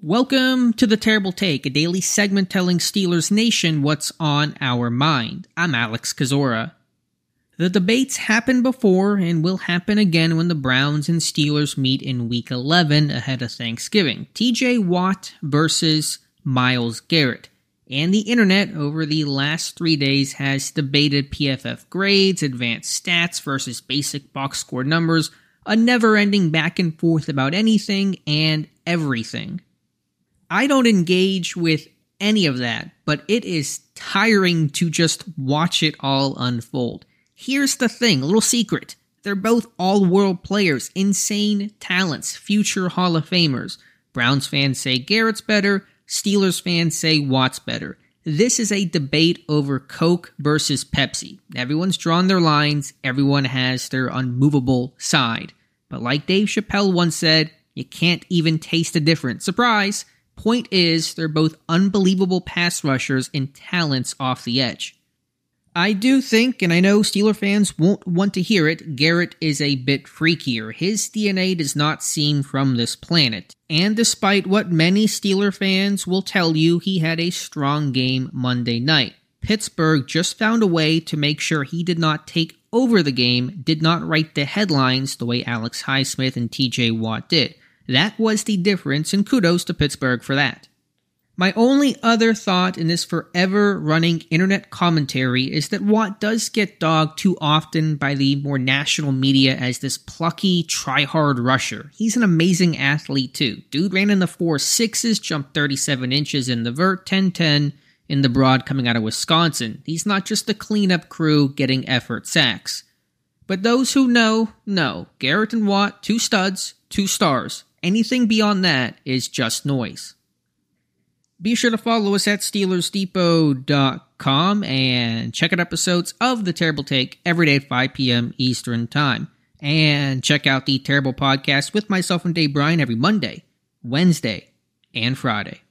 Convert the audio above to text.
Welcome to the Terrible Take, a daily segment telling Steelers Nation what's on our mind. I'm Alex Kozora. The debates happened before and will happen again when the Browns and Steelers meet in Week 11 ahead of Thanksgiving. TJ Watt versus Myles Garrett. And the internet over the last three days has debated PFF grades, advanced stats versus basic box score numbers, a never ending back and forth about anything and everything. I don't engage with any of that, but it is tiring to just watch it all unfold. Here's the thing, a little secret. They're both all world players, insane talents, future Hall of Famers. Browns fans say Garrett's better, Steelers fans say Watt's better. This is a debate over Coke versus Pepsi. Everyone's drawn their lines, everyone has their unmovable side. But like Dave Chappelle once said, you can't even taste the difference. Surprise! Point is, they're both unbelievable pass rushers and talents off the edge. I do think, and I know Steeler fans won't want to hear it, Garrett is a bit freakier. His DNA does not seem from this planet. And despite what many Steeler fans will tell you, he had a strong game Monday night. Pittsburgh just found a way to make sure he did not take over the game, did not write the headlines the way Alex Highsmith and TJ Watt did. That was the difference, and kudos to Pittsburgh for that. My only other thought in this forever running internet commentary is that Watt does get dogged too often by the more national media as this plucky, try-hard rusher. He's an amazing athlete too. Dude ran in the four sixes, jumped 37 inches in the vert, 10-10 in the broad coming out of Wisconsin. He's not just a cleanup crew getting effort sacks. But those who know, know. Garrett and Watt, two studs, two stars. Anything beyond that is just noise. Be sure to follow us at SteelersDepot.com and check out episodes of The Terrible Take every day at 5 p.m. Eastern Time. And check out The Terrible Podcast with myself and Dave Bryan every Monday, Wednesday, and Friday.